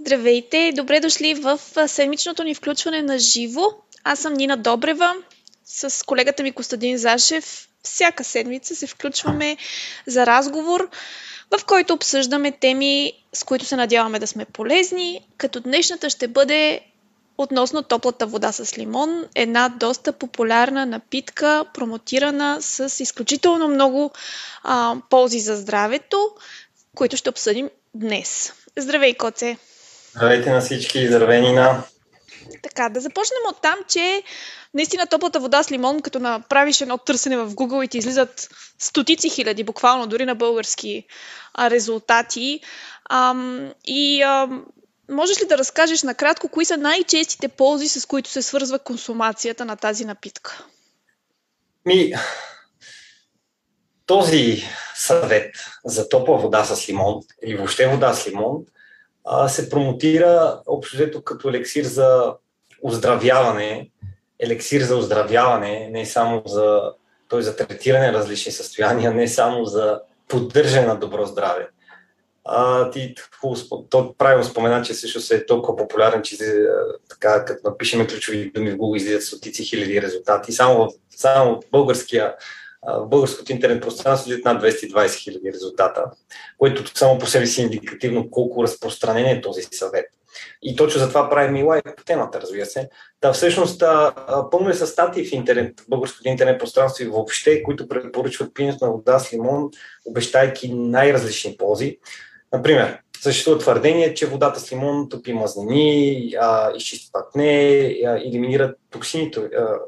Здравейте! Добре дошли в седмичното ни включване на живо. Аз съм Нина Добрева. С колегата ми Костадин Зашев всяка седмица се включваме за разговор, в който обсъждаме теми, с които се надяваме да сме полезни, като днешната ще бъде относно топлата вода с лимон, една доста популярна напитка, промотирана с изключително много а, ползи за здравето, които ще обсъдим днес. Здравей, Коце! Здравейте на всички, здравей Нина! Така, да започнем от там, че наистина топлата вода с лимон, като направиш едно търсене в Google и ти излизат стотици хиляди, буквално дори на български а, резултати. Ам, и ам, можеш ли да разкажеш накратко кои са най-честите ползи, с които се свързва консумацията на тази напитка? Ми, този съвет за топла вода с лимон или въобще вода с лимон се промотира общо като елексир за оздравяване, елексир за оздравяване, не само за, той за третиране на различни състояния, не само за поддържане на добро здраве. А, ти то правилно спомена, че също е толкова популярен, че така, като напишеме ключови думи в Google, излизат стотици хиляди резултати. Само само българския в българското интернет пространство след над 220 хиляди резултата, което само по себе си е индикативно колко разпространен е този съвет. И точно затова правим и лайк по темата, разбира се. Та всъщност пълно е с статии в интернет, в българското интернет пространство и въобще, които препоръчват пиенето на вода с лимон, обещайки най-различни ползи. Например, съществува твърдение, че водата с лимон топи мазнини, а, а, елиминира токсините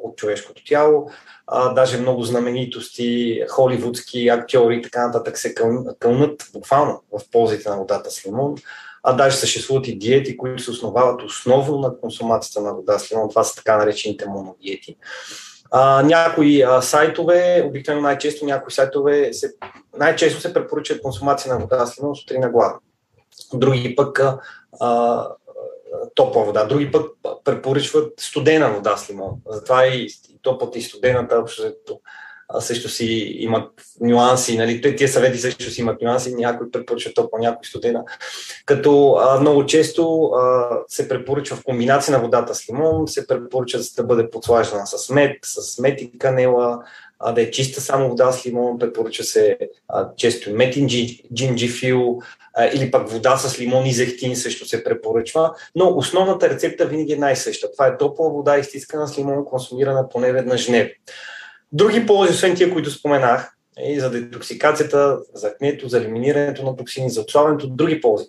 от човешкото тяло. А, даже много знаменитости, холивудски актьори и така нататък се къл, кълнат буквално в ползите на водата с лимон. А даже съществуват и диети, които се основават основно на консумацията на вода с лимон. Това са така наречените монодиети. А, някои а, сайтове, обикновено най-често някои сайтове, се, най-често се препоръчат консумация на вода с лимон сутрин на глава. Други пък а, топла вода. Други пък препоръчват студена вода с лимон. Затова и топлата и студената общо също си имат нюанси, нали? Тия съвети също си имат нюанси, някой препоръчва топла, някой студена. Като а, много често а, се препоръчва в комбинация на водата с лимон, се препоръчва да бъде подслаждана с мед, с мед и канела, а, да е чиста само вода с лимон, препоръчва се а, често метин джинджифил или пък вода с лимон и зехтин също се препоръчва, но основната рецепта винаги е най-съща. Това е топла вода, изтискана с лимон, консумирана поне веднъж дневно. Други ползи, освен тия, които споменах, и за детоксикацията, за акнето, за елиминирането на токсини, за отслабването, други ползи.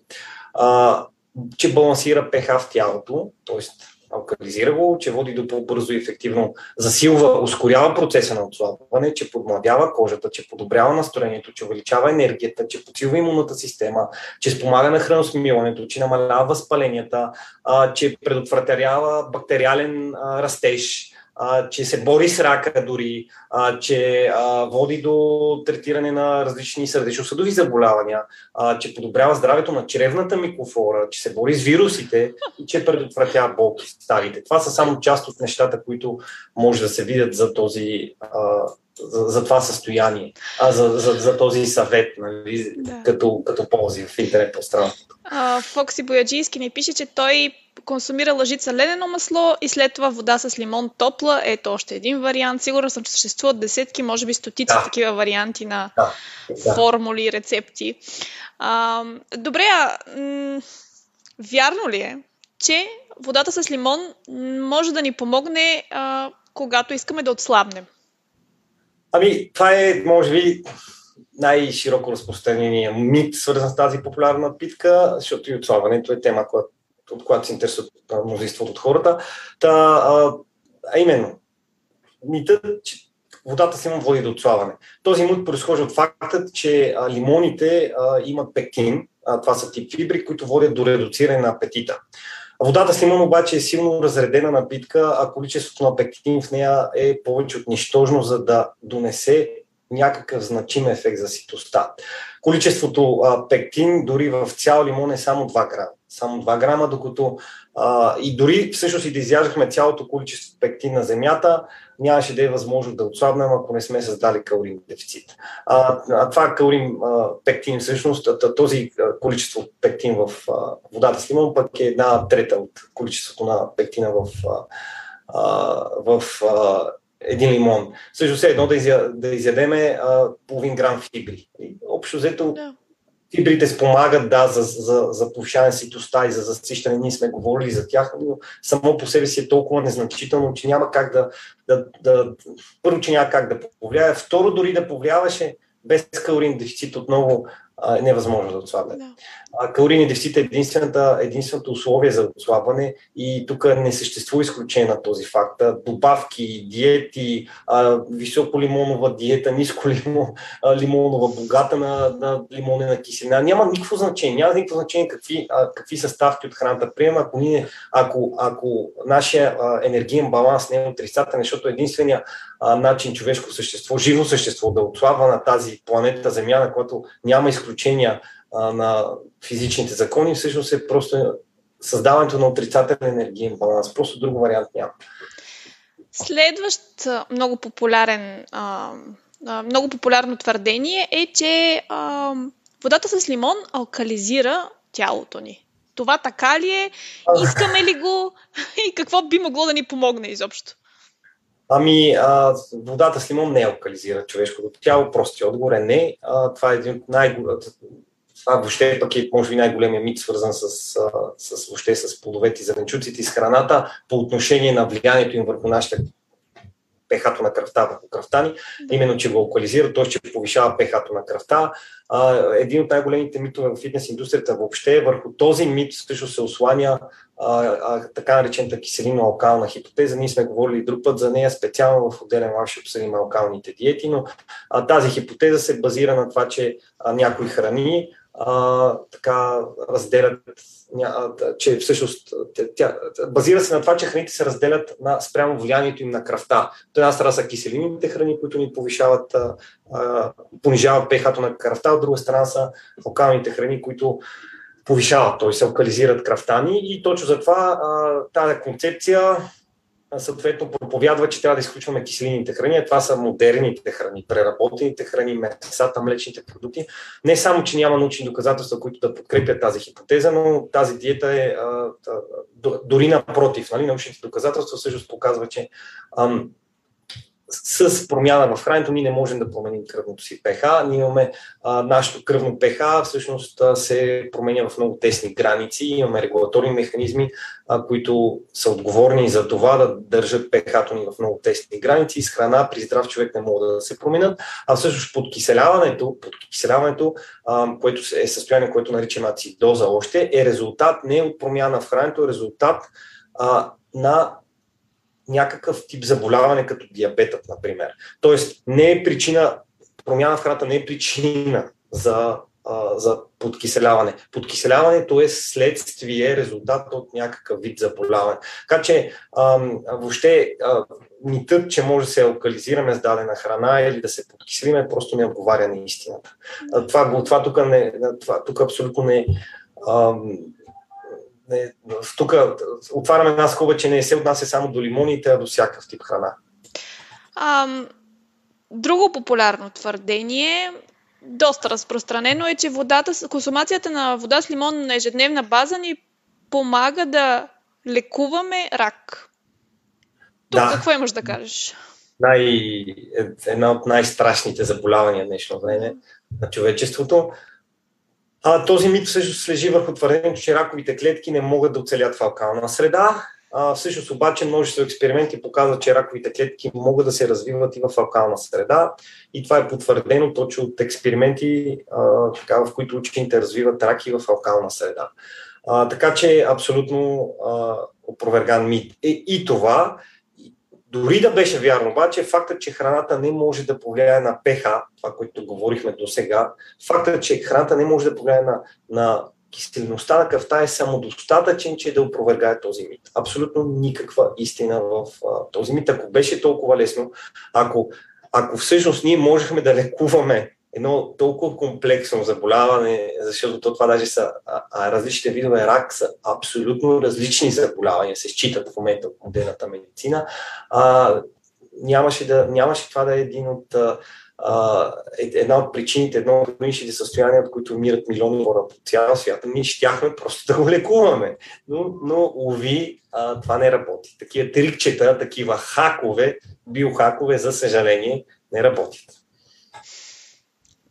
А, че балансира pH в тялото, т.е. алкализира го, че води до по-бързо и ефективно засилва, ускорява процеса на отслабване, че подмладява кожата, че подобрява настроението, че увеличава енергията, че подсилва имунната система, че спомага на храносмилането, че намалява възпаленията, че предотвратява бактериален растеж, а, че се бори с рака дори, а, че а, води до третиране на различни сърдечно-съдови заболявания, а, че подобрява здравето на чревната микрофлора, че се бори с вирусите и че предотвратява болки старите. Това са само част от нещата, които може да се видят за този а, за, за това състояние, а за, за, за този съвет, нали, да. като, като ползи в интернет пространството. Фокси Бояджийски ни пише, че той консумира лъжица ледено масло и след това вода с лимон топла. Ето още един вариант. Сигурно съм, че съществуват десетки, може би стотици да. такива варианти на да. формули и рецепти. А, добре, а, м- вярно ли е, че водата с лимон може да ни помогне, а, когато искаме да отслабнем? Ами, това е, може би, най-широко разпространение мит, свързан с тази популярна питка, защото и отслабването е тема, която, от която се интересуват мнозинството от хората. Та, а, а именно, митът, че водата има води до отслабване. Този мит произхожда от факта, че а, лимоните а, имат пектин, а, това са тип фибри, които водят до редуциране на апетита. Водата с лимон обаче е силно разредена напитка, а количеството на пектин в нея е повече от нищожно, за да донесе някакъв значим ефект за ситостта. Количеството а, пектин дори в цял лимон е само 2 грама. само 2 грама, докато а, и дори всъщност и да изяждахме цялото количество пектин на земята, нямаше да е възможно да отслабнем, ако не сме създали калорин дефицит. А, а това калорин а, пектин, всъщност, този количество пектин в а, водата с лимон пък е една трета от количеството на пектина в, а, в а, един лимон. Също е едно да, изя, да изядеме а, половин грам фибри. общо взето да. Фибрите спомагат, да, за, за, за повишаване ситоста и за засищане. Ние сме говорили за тях, но само по себе си е толкова незначително, че няма как да, да, да първо, че няма как да повлияе. Второ, дори да повлияваше без калорин дефицит отново е невъзможно да отслабне. Да. Калорийни дефицит е единствената, единственото условие за отслабване и тук не съществува изключение на този факт. Добавки, диети, високо лимонова диета, ниско лимон, лимонова, богата на, на лимонена киселина. Няма никакво значение. Няма никакво значение какви, какви съставки от храната приема, ако, ние, ако, ако нашия енергиен баланс не е отрицателен, защото единствения начин човешко същество, живо същество да отслабва на тази планета Земя, на която няма изключения а, на физичните закони, всъщност е просто създаването на отрицателен енергиен баланс. Просто друг вариант няма. Следващ много популярен, а, много популярно твърдение е, че а, водата с лимон алкализира тялото ни. Това така ли е? Искаме ли го? И какво би могло да ни помогне изобщо? Ами, а, водата с лимон не алкализира човешкото тяло, прости отговор е не. А, това е един от най това въобще пък е, може би, най-големия мит, свързан с, с, въобще с плодовете и зеленчуците и с храната по отношение на влиянието им върху нашите пехато на кръвта върху кръвта ни, именно, че го локализира, т.е. че повишава пехато на кръвта. А, един от най-големите митове в фитнес индустрията въобще върху този мит също се осланя а, а, така наречената киселино-алкална хипотеза. Ние сме говорили друг път за нея, специално в отделен лав ще обсъдим алкалните диети, но а, тази хипотеза се базира на това, че а, някои храни а, така разделят, ня, че всъщност тя, базира се на това, че храните се разделят на, спрямо влиянието им на кръвта. От една страна са киселините храни, които ни повишават, а, понижават пехато на кръвта, от друга страна са локалните храни, които повишават, т.е. се локализират кръвта ни и точно затова тази концепция съответно проповядва, че трябва да изключваме киселините храни. Това са модерните храни, преработените храни, месата, млечните продукти. Не само, че няма научни доказателства, които да подкрепят тази хипотеза, но тази диета е а, дори напротив. Нали? Научните доказателства всъщност показва, че ам, с промяна в храненето ние не можем да променим кръвното си ПХ. Ние имаме а, нашето кръвно ПХ, всъщност а, се променя в много тесни граници. Имаме регулаторни механизми, а, които са отговорни за това да държат ПХ-то ни в много тесни граници. С храна при здрав човек не могат да се променят. А всъщност подкиселяването, подкиселяването а, което е състояние, което наричаме ацидоза още, е резултат не от промяна в храненето, е резултат а, на някакъв тип заболяване, като диабетът, например. Тоест, не е причина, промяна в храната не е причина за, а, за подкиселяване. Подкиселяването е следствие, резултат от някакъв вид заболяване. Така че, а, въобще, а, митът, че може да се локализираме с дадена храна или да се подкиселиме, просто не отговаря на истината. Това, това тук, не, това, тук абсолютно не, не, тук отваряме една скоба, че не се отнася само до лимоните, а до всякакъв тип храна. Ам, друго популярно твърдение, доста разпространено е, че водата, консумацията на вода с лимон на ежедневна база ни помага да лекуваме рак. Тук да. какво имаш да кажеш? Най, една от най-страшните заболявания в днешно време на човечеството. А, този мит всъщност лежи върху твърдението, че раковите клетки не могат да оцелят в алкална среда. А, всъщност обаче множество експерименти показват, че раковите клетки могат да се развиват и в алкална среда. И това е потвърдено точно от експерименти, а, така, в които учените развиват раки в алкална среда. А, така че абсолютно а, опроверган мит е и това. Дори да беше вярно, обаче фактът, че храната не може да повлияе на ПХ, това, което говорихме до сега, фактът, че храната не може да повлияе на, на киселеността на кръвта е самодостатъчен, че да опровергае този мит. Абсолютно никаква истина в а, този мит. Ако беше толкова лесно, ако, ако всъщност ние можехме да лекуваме едно толкова комплексно заболяване, защото то това даже са а, а различните видове рак са абсолютно различни заболявания, се считат в момента от модерната медицина. А, нямаше, да, нямаше това да е един от е, една от причините, едно от хроничните състояния, от които умират милиони хора по цял свят, ние щяхме просто да го лекуваме. Но, но уви, а, това не работи. Такива трикчета, такива хакове, биохакове, за съжаление, не работят.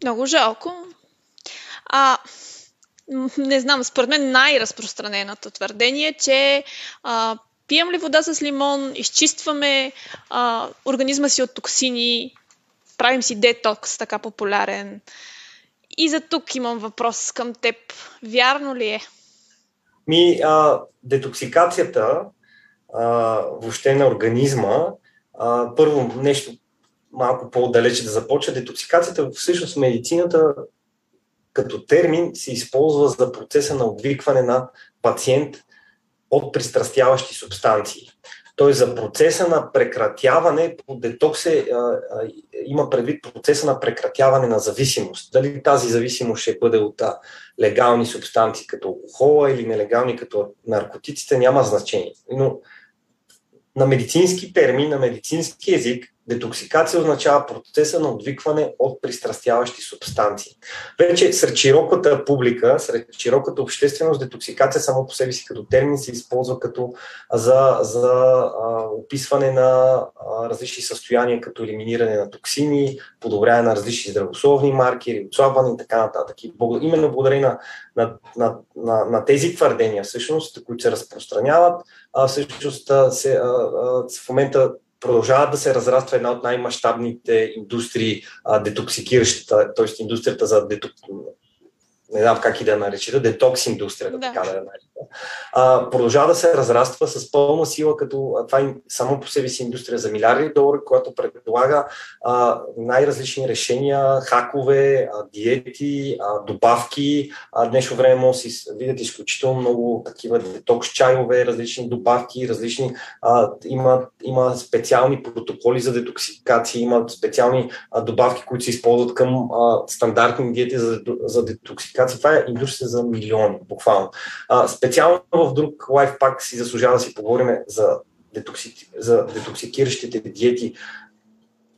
Много жалко. А, не знам, според мен най-разпространеното твърдение е, че а, пием ли вода с лимон, изчистваме а, организма си от токсини, правим си детокс, така популярен. И за тук имам въпрос към теб. Вярно ли е? Ми, а, детоксикацията а, въобще на организма, а, първо нещо малко по-далече да започва. Детоксикацията всъщност медицината като термин се използва за процеса на отвикване на пациент от пристрастяващи субстанции. Т.е. за процеса на прекратяване, по детокс е, а, а, има предвид процеса на прекратяване на зависимост. Дали тази зависимост ще бъде от а, легални субстанции като алкохола или нелегални като наркотиците, няма значение. Но на медицински термин, на медицински език, Детоксикация означава процеса на отвикване от пристрастяващи субстанции. Вече сред широката публика, сред широката общественост, детоксикация само по себе си като термин се използва като за, за а, описване на а, различни състояния, като елиминиране на токсини, подобряване на различни здравословни маркери, отслабване и така нататък. И именно благодарение на, на, на, на, на тези твърдения, всъщност, които се разпространяват, а, всъщност се, а, а, в момента продължава да се разраства една от най-мащабните индустрии, а, детоксикиращата, т.е. индустрията за деток... не знам как и да наречете, детокс индустрията, да. така да я наречете а, продължава да се разраства с пълна сила, като това само по себе си индустрия за милиарди долари, която предлага а, най-различни решения, хакове, а, диети, а, добавки. А, днешно време може си видят изключително много такива детокс чайове, различни добавки, различни. А, има, има специални протоколи за детоксикация, има специални а, добавки, които се използват към а, стандартни диети за, за детоксикация. Това е индустрия за милиони, буквално. А, специално в друг лайф пак си заслужава да си поговорим за, детокси, за детоксикиращите диети.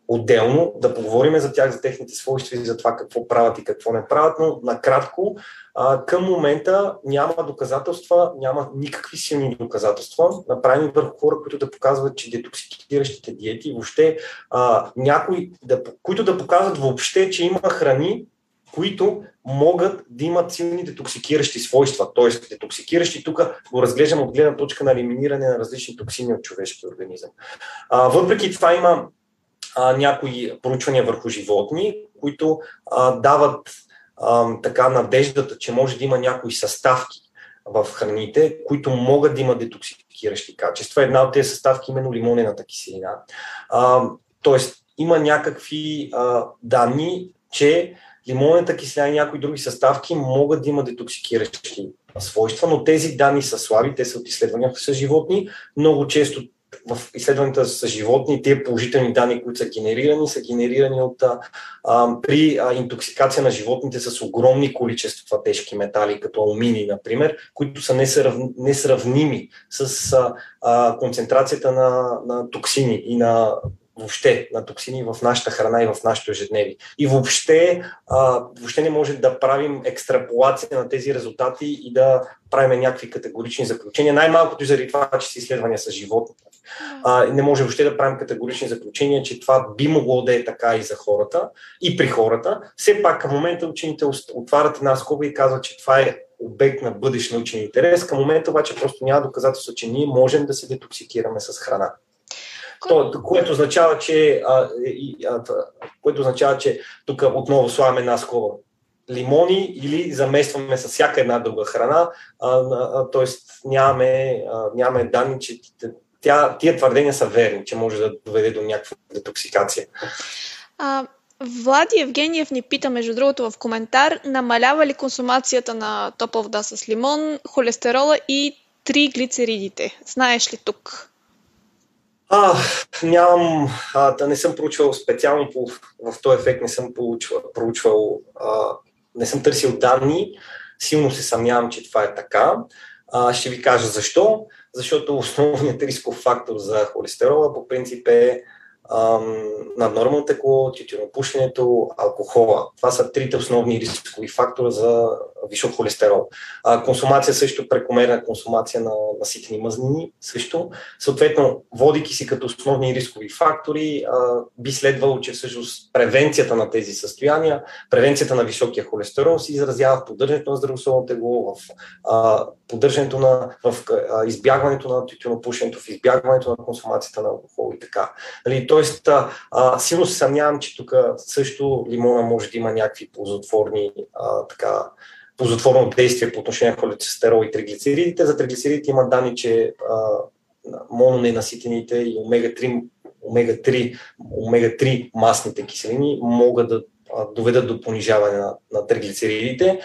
Отделно, да поговорим за тях, за техните свойства и за това какво правят и какво не правят, но накратко, а, към момента няма доказателства, няма никакви силни доказателства, направени върху хора, които да показват, че детоксикиращите диети, въобще а, някои, да, които да показват въобще, че има храни, които могат да имат силни детоксикиращи свойства. Тоест, детоксикиращи тук го разглеждам от гледна точка на елиминиране на различни токсини от човешкия организъм. А, въпреки това има а, някои проучвания върху животни, които а, дават а, така надеждата, че може да има някои съставки в храните, които могат да имат детоксикиращи качества. Една от тези съставки е именно лимонената киселина. А, тоест, има някакви а, данни, че лимонната киселина и някои други съставки могат да имат детоксикиращи свойства, но тези данни са слаби, те са от изследвания с животни. Много често в изследванията с животни, тези положителни данни, които са генерирани, са генерирани от а, при а, интоксикация на животните с огромни количества тежки метали, като алумини, например, които са несрав, несравними с а, а, концентрацията на, на токсини и на въобще на токсини в нашата храна и в нашето ежедневие. И въобще, а, въобще не може да правим екстраполация на тези резултати и да правим някакви категорични заключения. Най-малкото и заради това, че са изследвания с животните. А, не може въобще да правим категорични заключения, че това би могло да е така и за хората, и при хората. Все пак към момента учените отварят една скоба и казват, че това е обект на бъдещ научен интерес. Към момента обаче просто няма доказателство, че ние можем да се детоксикираме с храна. То, което означава, че, а, и, а, което означава, че тук отново слагаме една скоба. Лимони или заместваме с всяка една друга храна, т.е. Нямаме, а, нямаме данни, че тя, тия твърдения са верни, че може да доведе до някаква детоксикация. А, Влади Евгениев ни пита, между другото, в коментар, намалява ли консумацията на топла вода с лимон, холестерола и триглицеридите? Знаеш ли тук? А, нямам, а, да не съм проучвал специално по, в този ефект, не съм проучвал, проучвал а, не съм търсил данни, силно се съмнявам, че това е така. А, ще ви кажа защо. Защото основният рисков фактор за холестерола по принцип е наднормално тегло, тютюнопушенето, алкохола. Това са трите основни рискови фактора за висок холестерол. А, консумация също, прекомерна консумация на наситени мъзнини също. Съответно, водики си като основни рискови фактори, а, би следвало, че всъщност превенцията на тези състояния, превенцията на високия холестерол се изразява в поддържането на здравословно тегло, в а, поддържането на, в а, избягването на тютюнопушенето, в избягването на консумацията на алкохол и така. Нали, тоест, а, силно се съмнявам, че тук също лимона може да има някакви ползотворни а, така, ползотворно действие по отношение на холестерол и триглицеридите. За триглицеридите има данни, че а, мононенаситените и омега-3, омега-3, омега-3 масните киселини могат да доведат до понижаване на, на триглицеридите.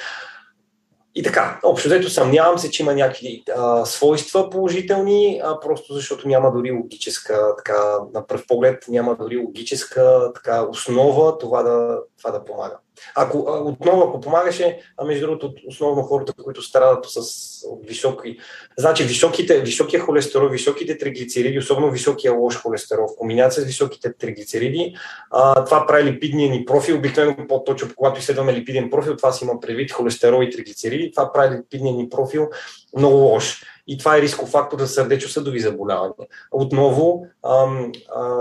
И така, общо взето съмнявам се, че има някакви а, свойства положителни, а, просто защото няма дори логическа, така, на пръв поглед, няма дори логическа така, основа това да, това да помага. Ако, отново, ако помагаше, а между другото, основно хората, които страдат с високи, значи високите, високия холестерол, високите триглицериди, особено високия лош холестерол, в комбинация с високите триглицериди, а, това прави липидния ни профил, обикновено по-точно, когато изследваме липиден профил, това си има предвид холестерол и триглицериди, това прави липидния ни профил много лош и това е рисков фактор за сърдечно-съдови заболявания. Отново,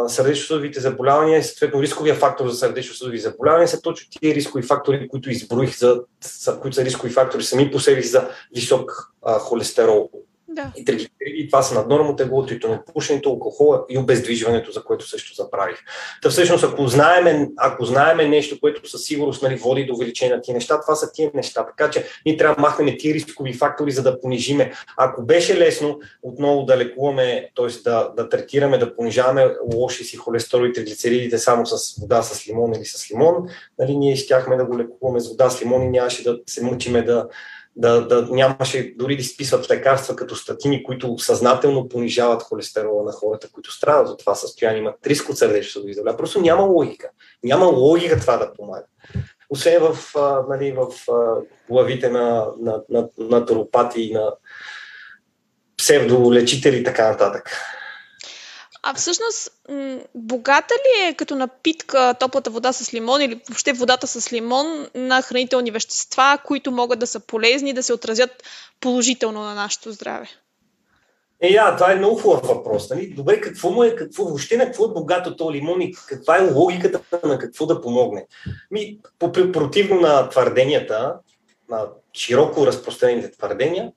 сърдечно-съдовите заболявания, съответно рисковия фактор за сърдечно-съдови заболявания са точно тия рискови фактори, които изброих, за, които са рискови фактори сами по себе си за висок а, холестерол да. И тригли, това са наднормално тегло, тютюнопушенето, алкохола и обездвижването, за което също заправих. Та всъщност, ако знаеме, ако знаеме нещо, което със сигурност нали, води до увеличение на тия неща, това са тия неща. Така че ние трябва да махнем тия рискови фактори, за да понижиме. Ако беше лесно отново да лекуваме, т.е. Да, да третираме, да понижаваме лоши си холестерол и триглицеридите само с вода с лимон или с лимон, нали, ние щяхме да го лекуваме с вода с лимон и нямаше да се мъчиме да, да, да нямаше дори да изписват лекарства като статини, които съзнателно понижават холестерола на хората, които страдат от това състояние, имат риск от сърдечно заболяване. Просто няма логика. Няма логика това да помага. Освен в, а, нали, в а, главите на, на, на, на туропати и на псевдолечители и така нататък. А всъщност, богата ли е като напитка топлата вода с лимон или въобще водата с лимон на хранителни вещества, които могат да са полезни, да се отразят положително на нашето здраве? Е, да, това е много хубав въпрос. Нали? Добре, какво му е, какво, въобще на какво е богато то лимон и каква е логиката на какво да помогне? Ми, по, противно на твърденията, на широко разпространените твърдения,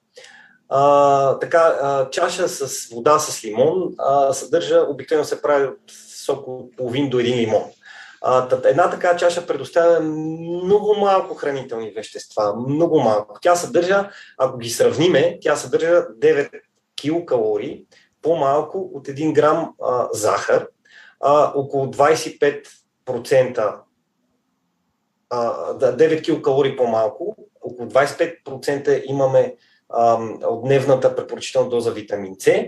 а, така, а, чаша с вода с лимон а, съдържа, обикновено се прави от сок от половин до един лимон. А, една така чаша предоставя много малко хранителни вещества, много малко. Тя съдържа, ако ги сравниме, тя съдържа 9 килокалории, по-малко от 1 грам а, захар, а, около 25%, а, 9 килокалории по-малко, около 25% имаме от дневната препоръчителна доза витамин С.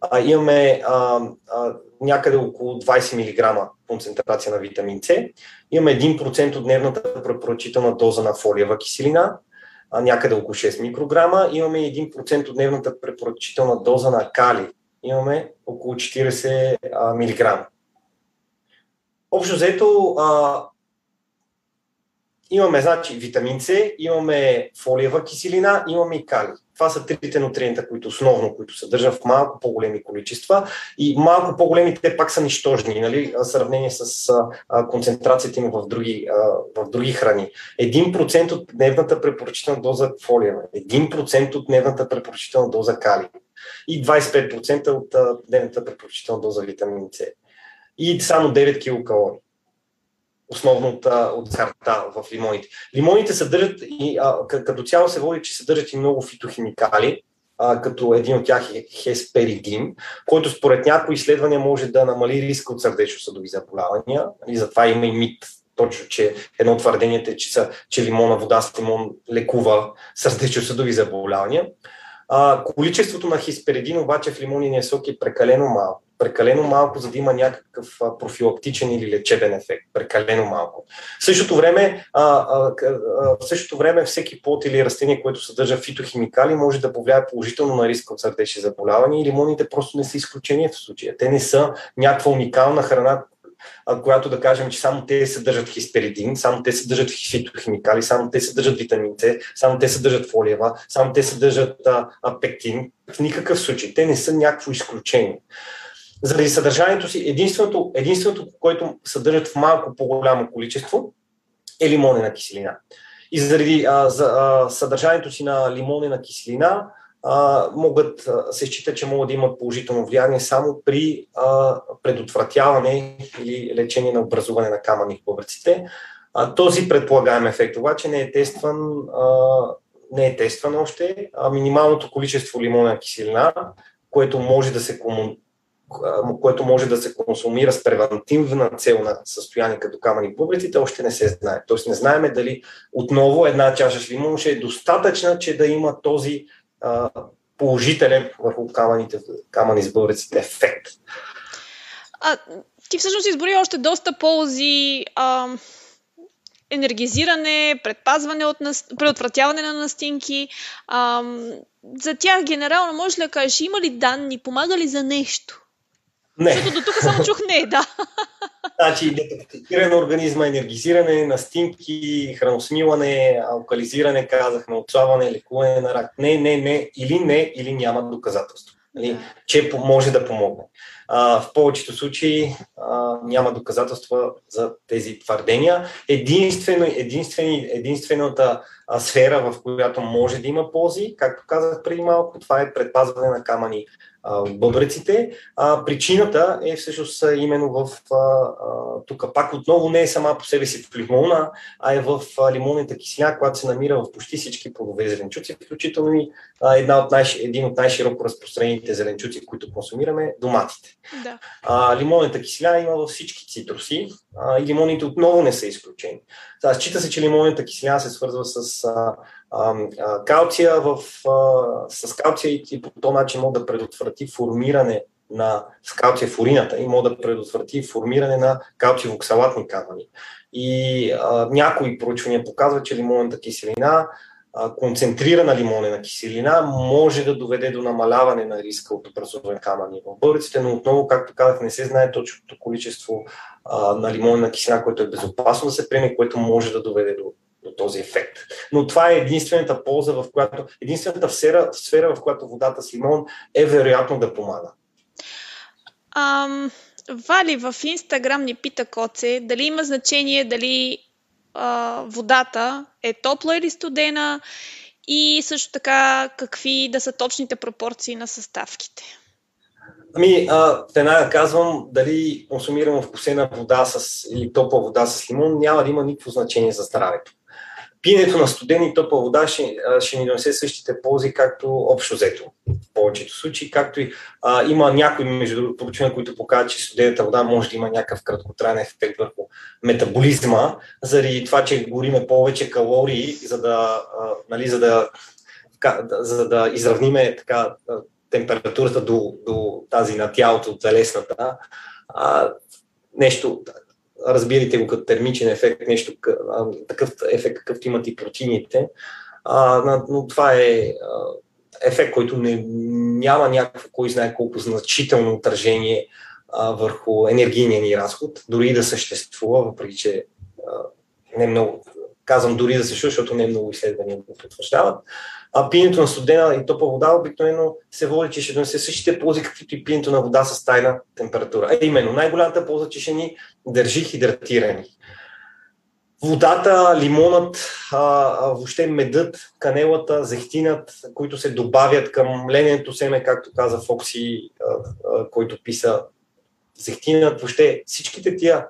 А, имаме а, а, някъде около 20 мг концентрация на витамин С. Имаме 1% от дневната препоръчителна доза на фолиева киселина, а, някъде около 6 микрограма. Имаме 1% от дневната препоръчителна доза на кали. Имаме около 40 мг. Общо взето, Имаме, значи, витамин С, имаме фолиева киселина, имаме и кали. Това са трите нутриента, които основно, които съдържат в малко по-големи количества и малко по-големи те пак са нищожни, нали, в сравнение с а, концентрацията им в други, а, в други храни. 1% от дневната препоръчителна доза фолиева, 1% от дневната препоръчителна доза кали и 25% от а, дневната препоръчителна доза витамин С и само 9 килокалории основно от, от в лимоните. Лимоните съдържат и а, като цяло се води, че съдържат и много фитохимикали, а, като един от тях е хесперидин, който според някои изследвания може да намали риска от сърдечно-съдови заболявания. И затова има и мит точно, че едно твърдение е, че, са, че лимона, вода с лимон лекува сърдечно-съдови заболявания. А, количеството на хисперидин обаче в лимонения сок е прекалено малко Прекалено малко, за да има някакъв профилактичен или лечебен ефект. Прекалено малко. В същото време, а, а, а, в същото време всеки плод или растение, което съдържа фитохимикали, може да повлияе положително на риска от сърдечни заболявания и лимоните просто не са изключение в случая. Те не са някаква уникална храна, която да кажем, че само те съдържат хисперидин, само те съдържат фитохимикали, само те съдържат витамин С, само те съдържат фолиева, само те съдържат а, а, пектин. В никакъв случай. Те не са някакво изключение. Заради съдържанието си, единственото, единственото което съдържат в малко по-голямо количество, е лимонена киселина. И заради а, за, а, съдържанието си на лимонена киселина, а, могат, се счита, че могат да имат положително влияние само при а, предотвратяване или лечение на образуване на камъни в бъбреците. А, този предполагаем ефект обаче не е тестван, а, не е тестван още. А минималното количество лимонна киселина, което може да се. Което може да се консумира с превентивна цел на състояние като камъни в бъбреците, още не се знае. Тоест не знаеме дали отново една чаша с лимон ще е достатъчна, че да има този положителен върху камъните, камъни с българците ефект. А, ти всъщност избори още доста ползи. А, енергизиране, предпазване от нас... предотвратяване на настинки. А, за тях генерално можеш ли да кажеш, има ли данни, помага ли за нещо? Не. Защото до тук само чух не, да. Значи детоктикиране на организма, енергизиране, настинки, храносмилане, алкализиране, казахме, отслабване, лекуване на рак. Не, не, не, или не, или няма доказателство. Нали, че може да помогне. А, в повечето случаи а, няма доказателства за тези твърдения. Единствено, единствени, единствената а, сфера, в която може да има ползи, както казах преди малко, това е предпазване на камъни бъбреците. А, причината е всъщност именно в а, а, тук пак отново не е сама по себе си в лимона, а е в а, лимонната киселина, която се намира в почти всички плодове зеленчуци, включително и а, една от най- един от най-широко разпространените зеленчуци, които консумираме, доматите. Да. А, лимонната киселина има във всички цитруси а, и лимоните отново не са изключени. Сега, счита се, че лимонната киселина се свързва с а, а, калция в, а, с калция и по този начин може да предотврати формиране на калция в урината и може да предотврати формиране на калциево-оксалатни камъни. И а, някои проучвания показват, че лимонната киселина концентрирана лимонена киселина може да доведе до намаляване на риска от образуване камъни в бъбреците, но отново, както казах, не се знае точното количество а, на лимонена киселина, което е безопасно да се приеме, което може да доведе до, до този ефект. Но това е единствената полза, в която, единствената сфера, сфера, в която водата с лимон е вероятно да помага. Ам, Вали в Инстаграм ни пита Коце дали има значение дали а, водата е топла или студена и също така какви да са точните пропорции на съставките. Ами, а, веднага казвам, дали консумирам вкусена вода с, или топла вода с лимон, няма да има никакво значение за здравето пиенето на студени и топла вода ще, ще ни донесе същите ползи, както общо взето в повечето случаи, както и а, има някои между другото проучвания, които показват, че студената вода може да има някакъв краткотраен ефект върху метаболизма, заради това, че гориме повече калории, за да, а, нали, за да, за да изравниме така, температурата до, до тази на тялото, телесната. А, нещо, разбирайте го като термичен ефект, нещо такъв ефект, какъвто имат и протеините. А, но това е ефект, който не, няма някакво, кой знае колко значително отражение а, върху енергийния ни разход, дори да съществува, въпреки че а, не много, казвам дори да съществува, защото не много изследвания го потвърждават. А пиенето на студена и топла вода обикновено се води, че ще донесе същите ползи, каквито и пиенето на вода с тайна температура. А именно, най-голямата полза, че ще ни държи хидратирани. Водата, лимонът, а, а, въобще медът, канелата, зехтинът, които се добавят към лененето семе, както каза Фокси, а, а, който писа зехтинът, въобще всичките тия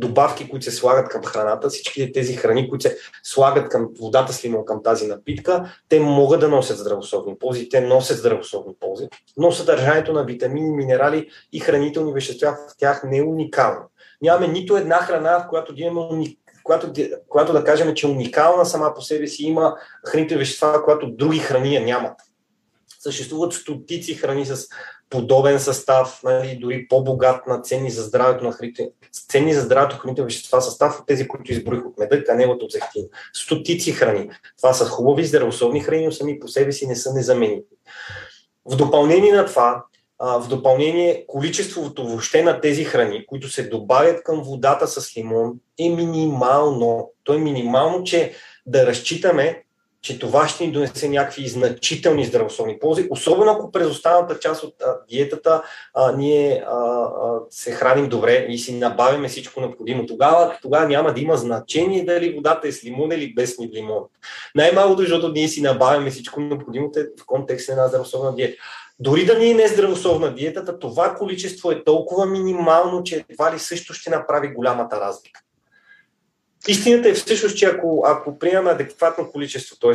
добавки, които се слагат към храната, всички тези храни, които се слагат към водата с лимон, към тази напитка, те могат да носят здравословни ползи, те носят здравословни ползи, но съдържанието на витамини, минерали и хранителни вещества в тях не е уникално. Нямаме нито една храна, в която да имаме която, която да кажем, че е уникална сама по себе си, има хранителни вещества, която други храни нямат. Съществуват стотици храни с подобен състав, нали, дори по-богат на ценни за здравето на храните, ценни за здравето храните вещества, състав от тези, които изброих от меда, канелата от зехтин. Стотици храни. Това са хубави, здравословни храни, но сами по себе си не са незаменими. В допълнение на това, в допълнение, количеството въобще на тези храни, които се добавят към водата с лимон, е минимално. То е минимално, че да разчитаме, че това ще ни донесе някакви значителни здравословни ползи, особено ако през останалата част от а, диетата а, ние а, а, се храним добре и си набавяме всичко необходимо. Тогава, тогава няма да има значение дали водата е с лимон или без лимон. Най-малото, защото ние си набавяме всичко необходимо в контекста на една здравословна диета. Дори да ни е нездравословна диетата, това количество е толкова минимално, че едва ли също ще направи голямата разлика. Истината е всъщност, че ако, ако приемаме адекватно количество, т.е.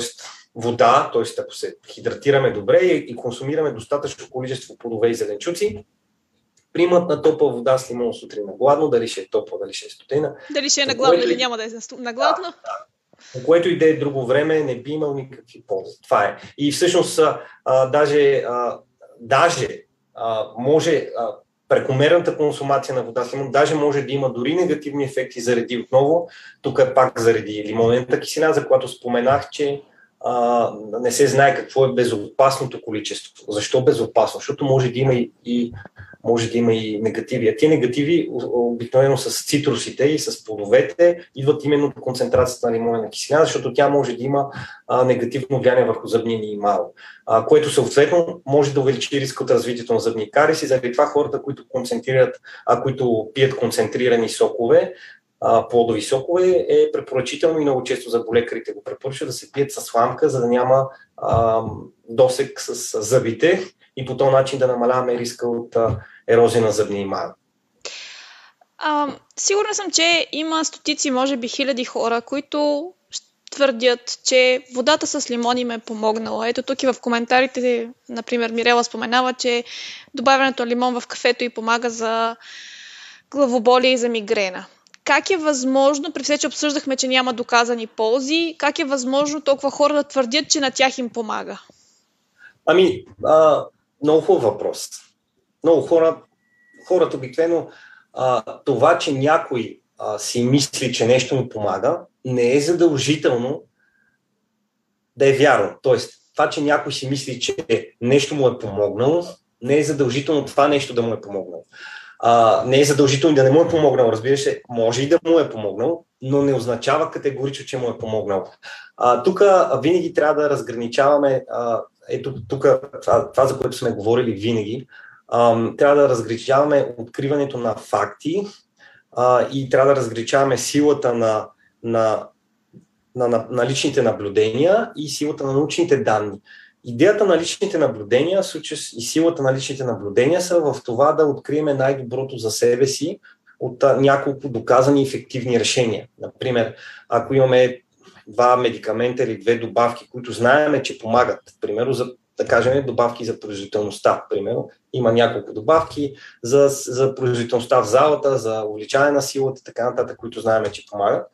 вода, т.е. ако се хидратираме добре и, и консумираме достатъчно количество плодове и зеленчуци, примат на топла вода с лимон сутрин на гладно, дали ще е топла, дали ще е студена. Дали ще е на гладно или няма да е на гладно. Да, да. По което и да е друго време, не би имал никакви ползи. Това е. И всъщност, а, даже, а, даже а, може а, прекомерната консумация на вода с лимон даже може да има дори негативни ефекти заради отново, тук е пак заради лимонената киселина, за която споменах, че а, не се знае какво е безопасното количество. Защо безопасно? Защото може да има и, и може да има и негативи. А тези негативи обикновено с цитрусите и с плодовете идват именно от концентрацията на лимонена киселина, защото тя може да има а, негативно влияние върху зъбния ни имал, а, което съответно може да увеличи риска от развитието на зъбни кариси. Заради това хората, които концентрират, а, които пият концентрирани сокове, плодови сокове е препоръчително и много често за болекарите го препоръчват да се пият с сламка, за да няма а, досек с зъбите и по този начин да намаляваме риска от а, ерозия на зъбни. А, сигурна съм, че има стотици, може би хиляди хора, които твърдят, че водата с лимон им е помогнала. Ето тук и в коментарите, например, Мирела споменава, че добавянето на лимон в кафето и помага за главоболие и за мигрена. Как е възможно, при все, че обсъждахме, че няма доказани ползи, как е възможно толкова хора да твърдят, че на тях им помага? Ами, а, много хубав въпрос. Много хора, хората обикновено а, това, че някой а, си мисли, че нещо му помага, не е задължително да е вярно. Тоест, това, че някой си мисли, че нещо му е помогнало, не е задължително това нещо да му е помогнало. А, не е задължително да не му е помогнал, разбира се, може и да му е помогнал, но не означава категорично, че му е помогнал. тук винаги трябва да разграничаваме, а, ето тук това, това, за което сме говорили винаги, а, трябва да разграничаваме откриването на факти а, и трябва да разграничаваме силата на, на, на, на, на личните наблюдения и силата на научните данни. Идеята на личните наблюдения и силата на личните наблюдения са в това да открием най-доброто за себе си от няколко доказани ефективни решения. Например, ако имаме два медикамента или две добавки, които знаеме, че помагат, примерно за да кажем, добавки за производителността. Примерно, има няколко добавки за, за производителността в залата, за увеличаване на силата, така нататък, които знаем, че помагат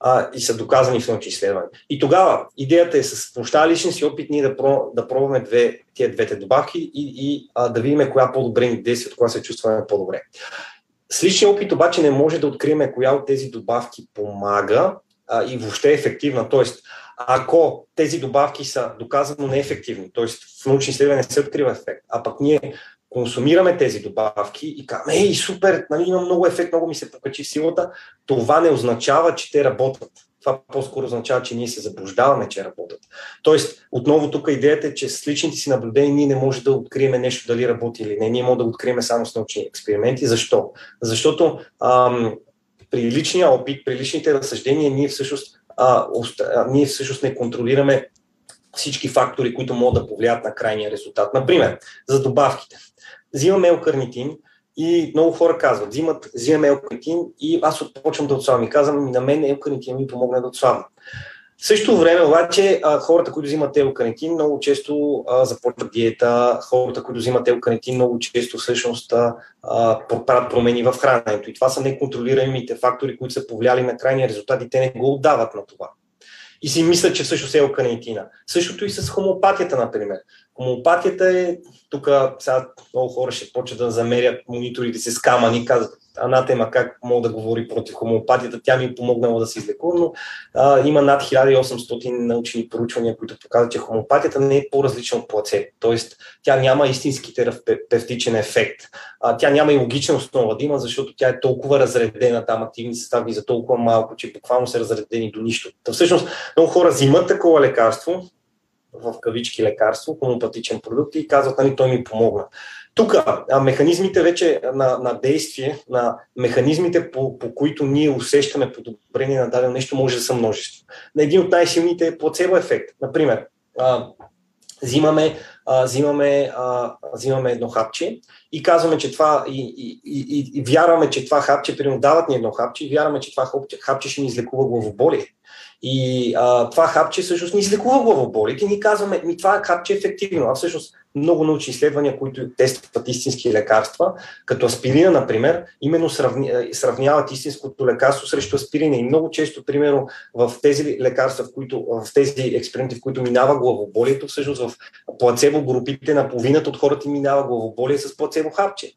а, и са доказани в научни изследвания. И тогава идеята е с помощта лични си опит ние да, про, да пробваме две, тия двете добавки и, и а, да видим коя по-добре ни действа, от коя се чувстваме по-добре. С личния опит обаче не може да открием коя от тези добавки помага а, и въобще ефективна. Тоест, ако тези добавки са доказано неефективни, т.е. в научни изследвания не се открива ефект, а пък ние консумираме тези добавки и казваме, ей, супер, нали, има много ефект, много ми се покачи силата, това не означава, че те работят. Това по-скоро означава, че ние се заблуждаваме, че работят. Тоест, отново тук идеята е, че с личните си наблюдения ние не можем да открием нещо дали работи или не. Ние можем да открием само с научни експерименти. Защо? Защото ам, при личния опит, при личните разсъждения, ние всъщност, а, ние всъщност не контролираме всички фактори, които могат да повлият на крайния резултат. Например, за добавките взимам елкарнитин и много хора казват, взимат, взимам елкарнитин и аз отпочвам да отслабвам и казвам, на мен елкарнитин ми помогне да отслабвам. В същото време обаче хората, които взимат елкарнитин, много често започват диета, хората, които взимат елкарнитин, много често всъщност правят промени в храненето. И това са неконтролируемите фактори, които са повлияли на крайния резултат и те не го отдават на това. и си мислят, че всъщност е елканитина. Същото и с хомеопатията, например. Хомеопатията е, тук сега много хора ще почват да замерят мониторите си с камъни, казват, анатема как мога да говори против хомеопатията, тя ми е помогнала да се излекувам, но а, има над 1800 научни проучвания, които показват, че хомеопатията не е по-различна от плацебо. Тоест, тя няма истински терапевтичен ефект. А, тя няма и логична основа да има, защото тя е толкова разредена, там активни състави за толкова малко, че буквално са разредени до нищо. Та всъщност, много хора взимат такова лекарство, в кавички лекарство, хомеопатичен продукт и казват, нали, той ми помогна. Тук механизмите вече на, на действие, на механизмите, по, по които ние усещаме подобрение на дадено нещо, може да са множество. На един от най-силните е плацебо ефект. Например, а, взимаме, а, взимаме, а, взимаме едно хапче и казваме, че това и, и, и, и вярваме, че това хапче, примерно дават ни едно хапче и вярваме, че това хапче ще ни излекува главоболие. И а, това хапче всъщност ни излекува главоболите и ни казваме, ми това хапче е ефективно. А всъщност много научни изследвания, които тестват истински лекарства, като аспирина, например, именно сравни, сравняват истинското лекарство срещу аспирина. И много често, примерно, в тези лекарства, в, които, в тези експерименти, в които минава главоболието, всъщност в плацебо групите на половината от хората минава главоболие с плацебо хапче.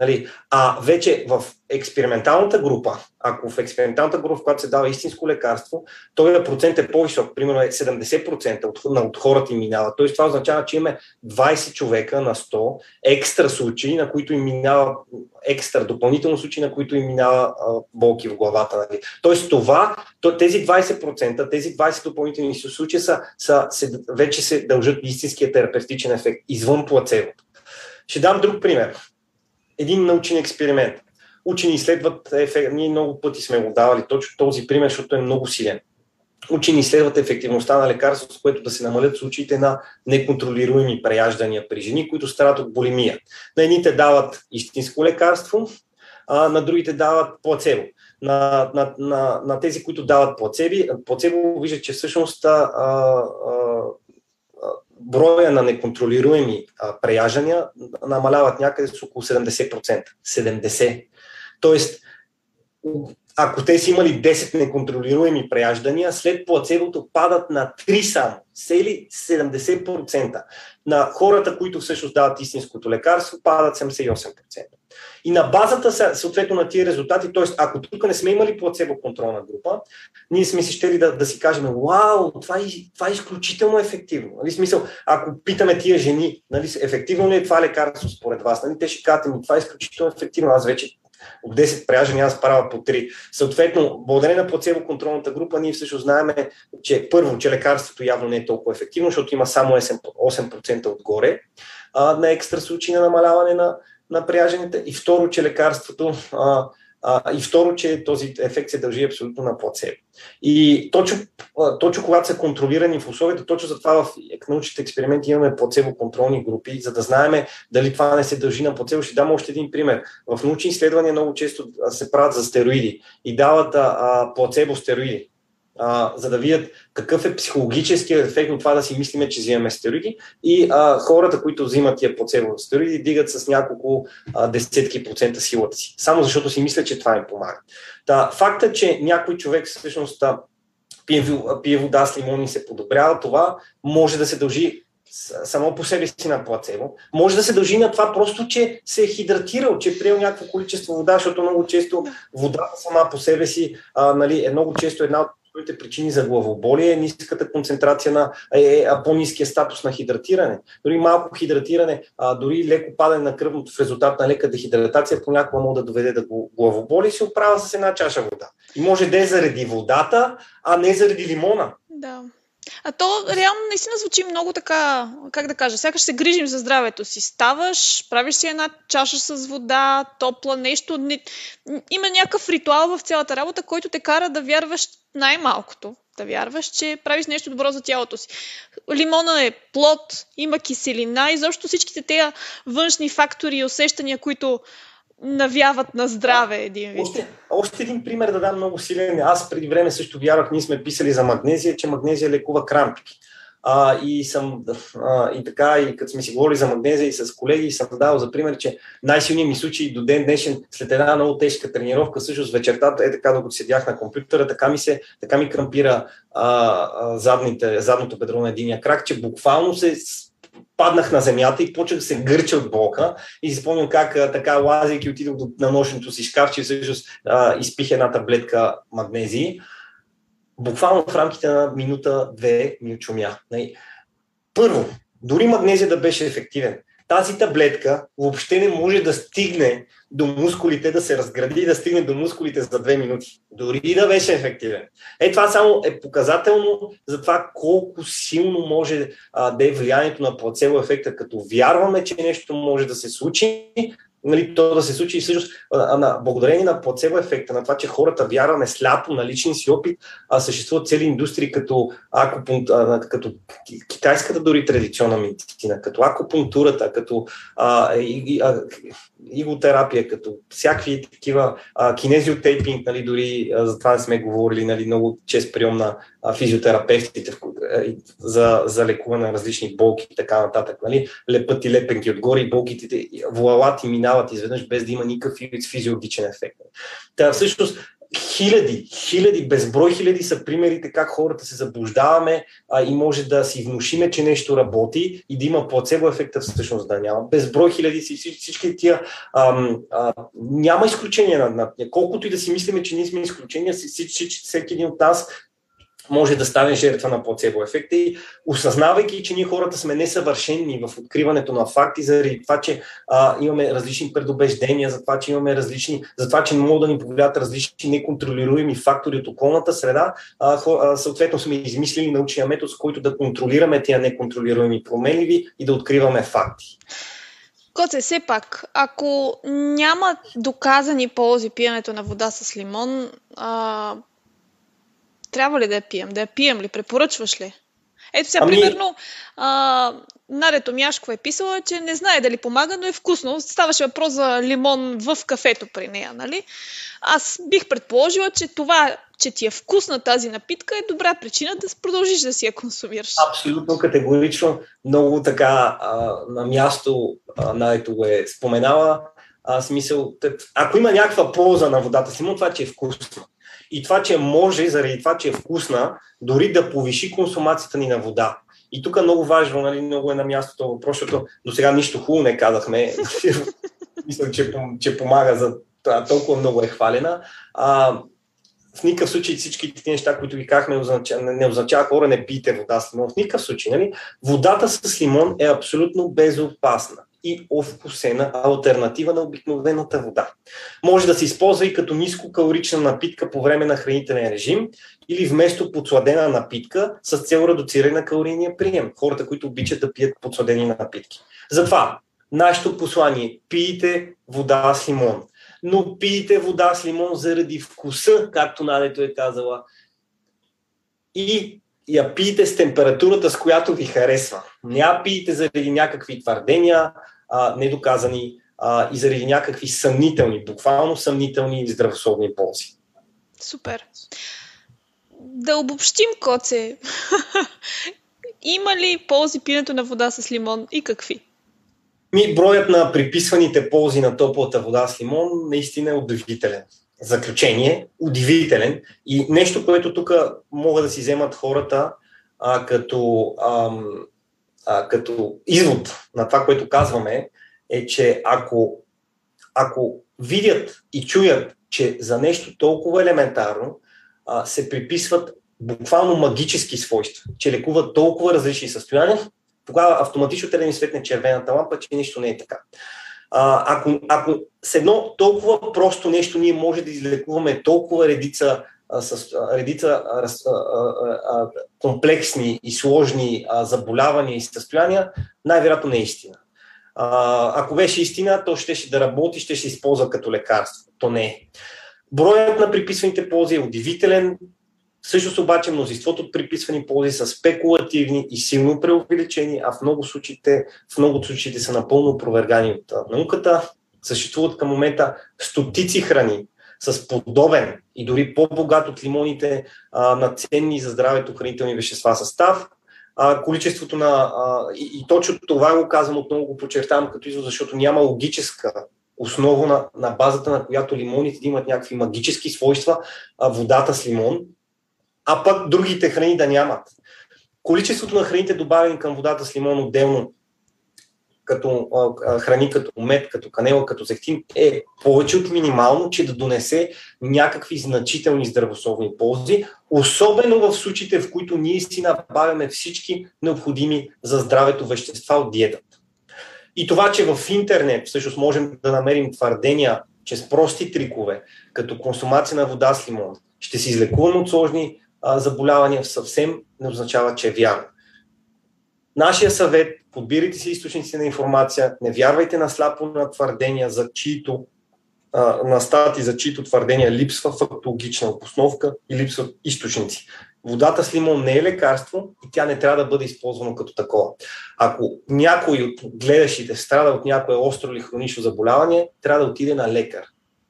Нали? А вече в експерименталната група, ако в експерименталната група, в която се дава истинско лекарство, този процент е по-висок, примерно е 70% от, хората им минава. Тоест това означава, че имаме 20 човека на 100 екстра случаи, на които им минава екстра, допълнително случаи, на които им минава болки в главата. Нали? Тоест това, тези 20%, тези 20 допълнителни случаи са, са, се, вече се дължат истинския терапевтичен ефект извън плацебото. Ще дам друг пример един научен експеримент. Учени изследват ефект. Ние много пъти сме го давали точно този пример, защото е много силен. Учени изследват ефективността на лекарството, с което да се намалят случаите на неконтролируеми преяждания при жени, които страдат от болемия. На едните дават истинско лекарство, а на другите дават плацебо. На, на, на, на тези, които дават плацеби, плацебо виждат, че всъщност а, а, броя на неконтролируеми а, преяждания намаляват някъде с около 70%. 70%. Тоест, ако те са имали 10 неконтролируеми преяждания, след плацебото падат на 3 само. Сели 70%. На хората, които всъщност дават истинското лекарство, падат 78%. И на базата, съответно, на тия резултати, т.е. ако тук не сме имали плацебо контролна група, ние сме си щели да, да си кажем, вау, това е, това е изключително ефективно. Нали, смисъл, ако питаме тия жени, нали, ефективно ли е това лекарство според вас, нали, те ще кажат, ми това е изключително ефективно, аз вече от 10 пряжени аз правя по 3. Съответно, благодарение на плацебо контролната група, ние всъщност знаем, че първо, че лекарството явно не е толкова ефективно, защото има само 8% отгоре а, на екстра случаи на намаляване на, на. И второ, че лекарството а, а, и второ, че този ефект се дължи абсолютно на плацебо. И точно, точно когато са контролирани в условията, точно за това в научните експерименти имаме плацебо контролни групи, за да знаем дали това не се дължи на плацебо. Ще дам още един пример. В научни изследвания много често се правят за стероиди и дават а, плацебо стероиди а, за да видят какъв е психологическият ефект на това да си мислиме, че взимаме стероиди. И а, хората, които взимат тия плацебо стероиди, дигат с няколко а, десетки процента силата си. Само защото си мислят, че това им помага. Та, факта, че някой човек всъщност пие, пие вода с лимон и се подобрява, това може да се дължи само по себе си на плацебо. Може да се дължи на това просто, че се е хидратирал, че е приел някакво количество вода, защото много често водата сама по себе си а, нали, е много често една от Другите причини за главоболие е ниската концентрация на е, е, по-низкия статус на хидратиране. Дори малко хидратиране, а, дори леко падане на кръвното в резултат на лека дехидратация понякога може да доведе до главоболие и се оправя с една чаша вода. И може да е заради водата, а не заради лимона. Да. А то реално наистина звучи много така, как да кажа, сякаш се грижим за здравето си. Ставаш, правиш си една чаша с вода, топла, нещо. Не... Има някакъв ритуал в цялата работа, който те кара да вярваш най-малкото. Да вярваш, че правиш нещо добро за тялото си. Лимона е плод, има киселина и защо всичките тези външни фактори и усещания, които навяват на здраве един вид. Още, още един пример да дам много силен. Аз преди време също вярвах, ние сме писали за магнезия, че магнезия лекува крампи. а, и съм а, и така, и като сме си говорили за магнезия и с колеги, съм дал за пример, че най-силният ми случай до ден днешен, след една много тежка тренировка, всъщност вечерта, е така, докато седях на компютъра, така ми се, така ми крампира а, а, задните, задното бедро на единия крак, че буквално се паднах на земята и почнах да се гърча от болка и си спомням как така лазейки отидох на нощното си шкафче и всъщност а, изпих една таблетка магнезии буквално в рамките на минута-две ми очумя. Първо, дори магнезия да беше ефективен, тази таблетка въобще не може да стигне до мускулите, да се разгради и да стигне до мускулите за две минути. Дори да беше ефективен. Е, това само е показателно за това колко силно може а, да е влиянието на плацебо ефекта, като вярваме, че нещо може да се случи, нали, то да се случи. И всъщност благодарение на плацебо ефекта, на това, че хората вярваме сляпо на личен си опит, а съществуват цели индустрии като, акупунт, а, като китайската дори традиционна медицина, като акупунктурата, като а, и, и, а, иготерапия, като всякакви такива а, кинезиотейпинг, нали, дори а, за това не сме говорили, нали, много чест прием на а, физиотерапевтите а, за, за лекуване на различни болки и така нататък. Нали, лепът и лепенки отгоре и болките вуалат и минават изведнъж без да има никакъв физиологичен ефект. Та, всъщност хиляди, хиляди, безброй хиляди са примерите как хората се заблуждаваме а, и може да си внушиме, че нещо работи и да има плацебо ефекта всъщност да няма. Безброй хиляди си всички, всички тия ам, а, няма изключение на, на колкото и да си мислиме, че ние сме изключения, всеки един от нас може да стане жертва на плацебо ефекта и осъзнавайки, че ние хората сме несъвършени в откриването на факти, заради това, че а, имаме различни предубеждения, за това, че имаме различни, за това, че не могат да ни повлият различни неконтролируеми фактори от околната среда, а, а, съответно сме измислили научния метод, с който да контролираме тия неконтролируеми променливи и да откриваме факти. Коце, все пак, ако няма доказани ползи пиенето на вода с лимон, а, трябва ли да я пием? Да я пием ли? Препоръчваш ли? Ето сега, ами... примерно, а, Надя Томяшкова е писала, че не знае дали помага, но е вкусно. Ставаше въпрос за лимон в кафето при нея, нали? Аз бих предположила, че това, че ти е вкусна тази напитка, е добра причина да продължиш да си я консумираш. Абсолютно категорично. Много така а, на място ето го е споменала. А, смисъл, ако има някаква полза на водата си, това, че е вкусно. И това, че може, заради това, че е вкусна, дори да повиши консумацията ни на вода. И тук е много важно, нали, много е на мястото въпрос, защото до сега нищо хубаво не казахме. Мисля, че, че помага за това, толкова много е хвалена. А, в никакъв случай всички тези неща, които ви казахме, не означава хора не пийте вода с лимон. В никакъв случай. Нали? Водата с лимон е абсолютно безопасна и овкусена альтернатива на обикновената вода. Може да се използва и като нискокалорична напитка по време на хранителен режим или вместо подсладена напитка с цел редуциране на калорийния прием. Хората, които обичат да пият подсладени напитки. Затова нашето послание е пийте вода с лимон. Но пийте вода с лимон заради вкуса, както Надето е казала. И я пийте с температурата, с която ви харесва. Не я пийте заради някакви твърдения, а, недоказани а, и заради някакви съмнителни, буквално съмнителни и здравословни ползи. Супер. Да обобщим, Коце. Има ли ползи пиенето на вода с лимон и какви? Ми, броят на приписваните ползи на топлата вода с лимон наистина е удивителен. Заключение, удивителен. И нещо, което тук могат да си вземат хората а, като ам, като извод на това, което казваме, е, че ако, ако видят и чуят, че за нещо толкова елементарно а, се приписват буквално магически свойства, че лекуват толкова различни състояния, тогава автоматично трябва да ни светне червената лампа, че нищо не е така. А, ако, ако с едно толкова просто нещо ние може да излекуваме толкова редица с редица комплексни и сложни заболявания и състояния, най-вероятно не е истина. Ако беше истина, то ще, ще да работи, ще се използва като лекарство. То не е. Броят на приписваните ползи е удивителен, също обаче мнозинството от приписвани ползи са спекулативни и силно преувеличени, а в много случаите, в много случаите са напълно опровергани от науката. Съществуват към момента стотици храни, с подобен и дори по-богат от лимоните а, на ценни за здравето хранителни вещества състав, а, количеството на... А, и, и точно това го казвам, отново го подчертавам като извод, защото няма логическа основа на, на базата на която лимоните да имат някакви магически свойства, а, водата с лимон, а пък другите храни да нямат. Количеството на храните добавени към водата с лимон отделно като а, храни като мед, като канела, като зехтин е повече от минимално, че да донесе някакви значителни здравословни ползи, особено в случаите, в които ние си набавяме всички необходими за здравето вещества от диетата. И това, че в интернет всъщност можем да намерим твърдения, че с прости трикове, като консумация на вода с лимон, ще се излекуваме от сложни а, заболявания, съвсем не означава, че е вярно. Нашия съвет подбирайте си източници на информация, не вярвайте на сляпо на твърдения, за чието на стати, за чието твърдения липсва фактологична обосновка и липсват източници. Водата с лимон не е лекарство и тя не трябва да бъде използвана като такова. Ако някой от гледащите страда от някое остро или хронично заболяване, трябва да отиде на лекар,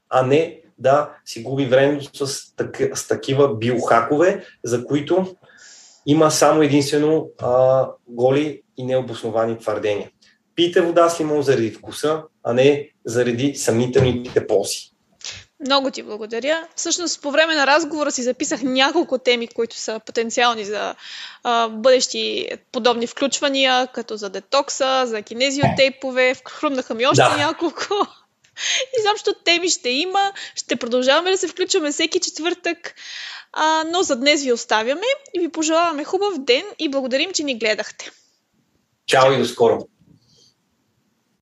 а не да си губи времето с, с такива биохакове, за които има само единствено а, голи и необосновани твърдения. Пийте вода с лимон заради вкуса, а не заради съмнителните ползи. Много ти благодаря. Всъщност, по време на разговора си записах няколко теми, които са потенциални за а, бъдещи подобни включвания, като за детокса, за кинезиотейпове. Хрумнаха ми още да. няколко. И заобщо теми ще има. Ще продължаваме да се включваме всеки четвъртък. А, но за днес ви оставяме и ви пожелаваме хубав ден и благодарим, че ни гледахте. Чао и до скоро!